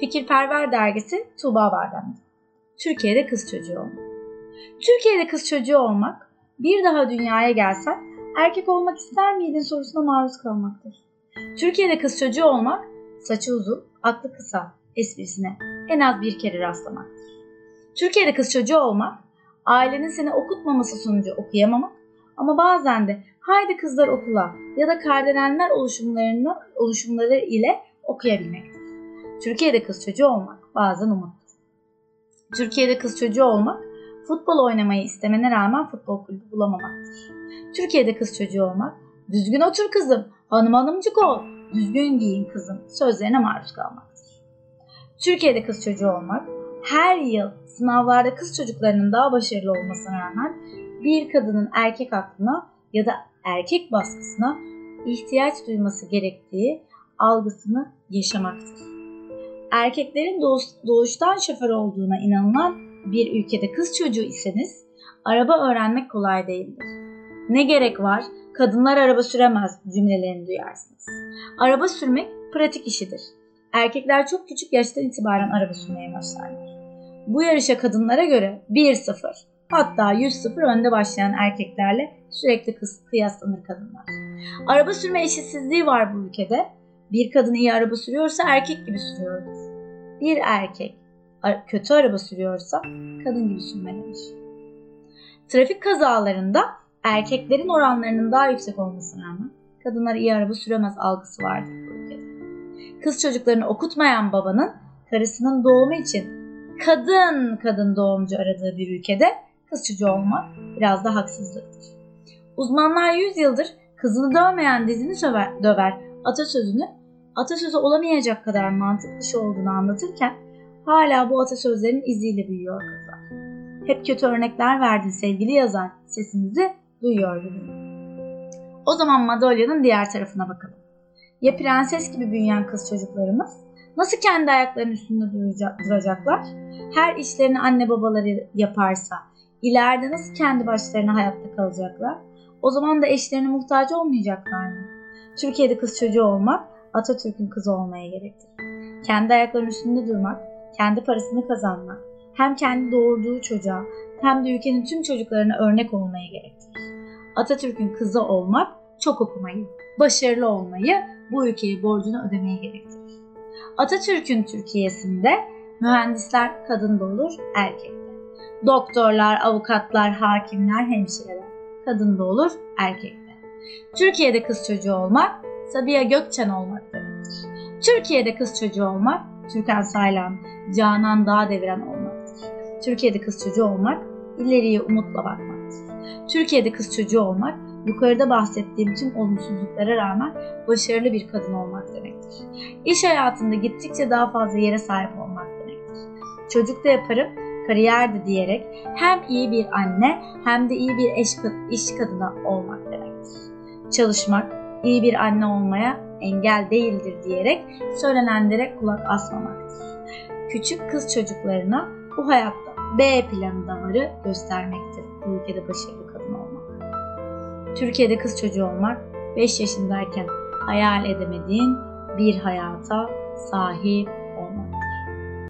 Fikirperver dergisi Tuğba Bardem. Türkiye'de kız çocuğu olmak. Türkiye'de kız çocuğu olmak, bir daha dünyaya gelsen erkek olmak ister miydin sorusuna maruz kalmaktır. Türkiye'de kız çocuğu olmak, saçı uzun, aklı kısa esprisine en az bir kere rastlamaktır. Türkiye'de kız çocuğu olmak, ailenin seni okutmaması sonucu okuyamamak ama bazen de haydi kızlar okula ya da kardelenler oluşumlarını, oluşumları ile okuyabilmektir. Türkiye'de kız çocuğu olmak bazen umuttur. Türkiye'de kız çocuğu olmak, futbol oynamayı istemene rağmen futbol kulübü bulamamaktır. Türkiye'de kız çocuğu olmak, düzgün otur kızım, hanım hanımcık ol, düzgün giyin kızım sözlerine maruz kalmaktır. Türkiye'de kız çocuğu olmak, her yıl sınavlarda kız çocuklarının daha başarılı olmasına rağmen bir kadının erkek aklına ya da erkek baskısına ihtiyaç duyması gerektiği algısını yaşamaktır. Erkeklerin doğuştan şoför olduğuna inanılan bir ülkede kız çocuğu iseniz araba öğrenmek kolay değildir. Ne gerek var? Kadınlar araba süremez cümlelerini duyarsınız. Araba sürmek pratik işidir. Erkekler çok küçük yaştan itibaren araba sürmeye başlarlar. Bu yarışa kadınlara göre 1-0 hatta 100-0 önde başlayan erkeklerle sürekli kıyaslanır kadınlar. Araba sürme eşitsizliği var bu ülkede. Bir kadın iyi araba sürüyorsa erkek gibi sürüyordur. Bir erkek kötü araba sürüyorsa kadın gibi sürmelidir. Trafik kazalarında erkeklerin oranlarının daha yüksek olmasına rağmen kadınlar iyi araba süremez algısı vardır bu ülkede. Kız çocuklarını okutmayan babanın karısının doğumu için kadın kadın doğumcu aradığı bir ülkede kız çocuğu olmak biraz da haksızlıktır. Uzmanlar 100 yıldır kızını dövmeyen dizini söver, döver atasözünü atasözü olamayacak kadar mantık dışı olduğunu anlatırken hala bu atasözlerin iziyle büyüyor kızlar. Hep kötü örnekler verdin sevgili yazar sesinizi duyuyor gibi. O zaman madalyonun diğer tarafına bakalım. Ya prenses gibi büyüyen kız çocuklarımız nasıl kendi ayaklarının üstünde duracaklar? Her işlerini anne babaları yaparsa ileride nasıl kendi başlarına hayatta kalacaklar? O zaman da eşlerine muhtaç olmayacaklar mı? Türkiye'de kız çocuğu olmak Atatürk'ün kızı olmaya gerektirir. Kendi ayaklarının üstünde durmak, kendi parasını kazanmak, hem kendi doğurduğu çocuğa hem de ülkenin tüm çocuklarına örnek olmaya gerektirir. Atatürk'ün kızı olmak çok okumayı, başarılı olmayı, bu ülkeye borcunu ödemeyi gerektirir. Atatürk'ün Türkiye'sinde mühendisler kadın da olur, erkek de. Doktorlar, avukatlar, hakimler, hemşireler kadın da olur, erkek de. Türkiye'de kız çocuğu olmak, Sabiha Gökçen olmak demektir. Türkiye'de kız çocuğu olmak, Türkan Saylan, Canan Dağ deviren olmaktır. Türkiye'de kız çocuğu olmak, ileriye umutla bakmaktır. Türkiye'de kız çocuğu olmak, yukarıda bahsettiğim tüm olumsuzluklara rağmen başarılı bir kadın olmak demektir. İş hayatında gittikçe daha fazla yere sahip olmak demektir. Çocuk da yaparım, kariyer de diyerek hem iyi bir anne hem de iyi bir eş, iş kadını olmak demektir. Çalışmak, iyi bir anne olmaya engel değildir diyerek söylenenlere kulak asmamaktır. Küçük kız çocuklarına bu hayatta B planı damarı göstermektir bu ülkede başarılı kadın olmak. Türkiye'de kız çocuğu olmak 5 yaşındayken hayal edemediğin bir hayata sahip